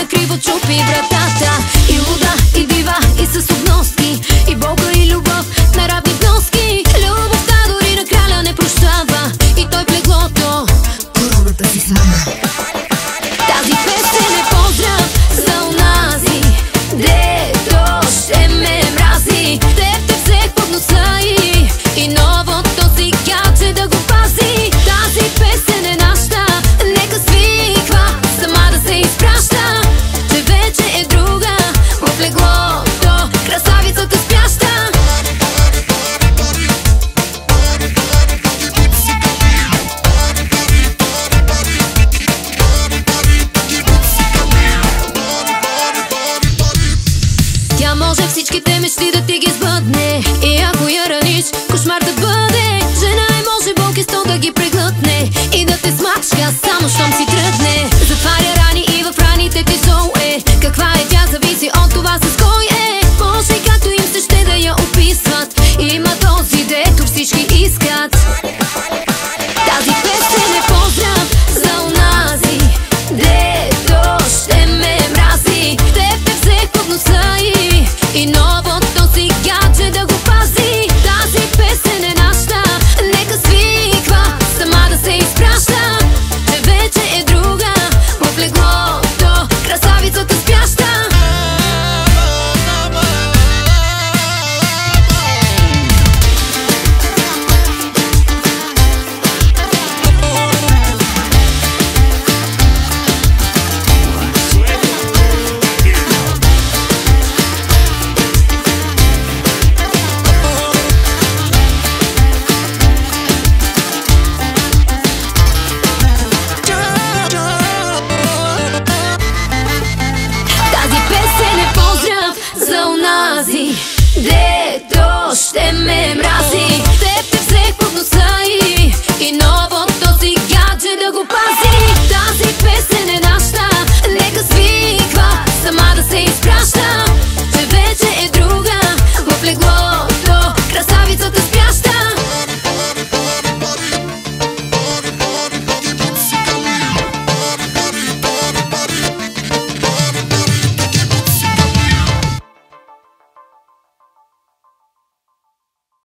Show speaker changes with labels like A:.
A: incredibil ciupi brătata красавицата спяща! Тя може всичките мечти да ти ги сбъдне. И ако я раниш, кошмар да бъде. Жена е може болки сто да ги преглътне И да те смачка, само щом си Body.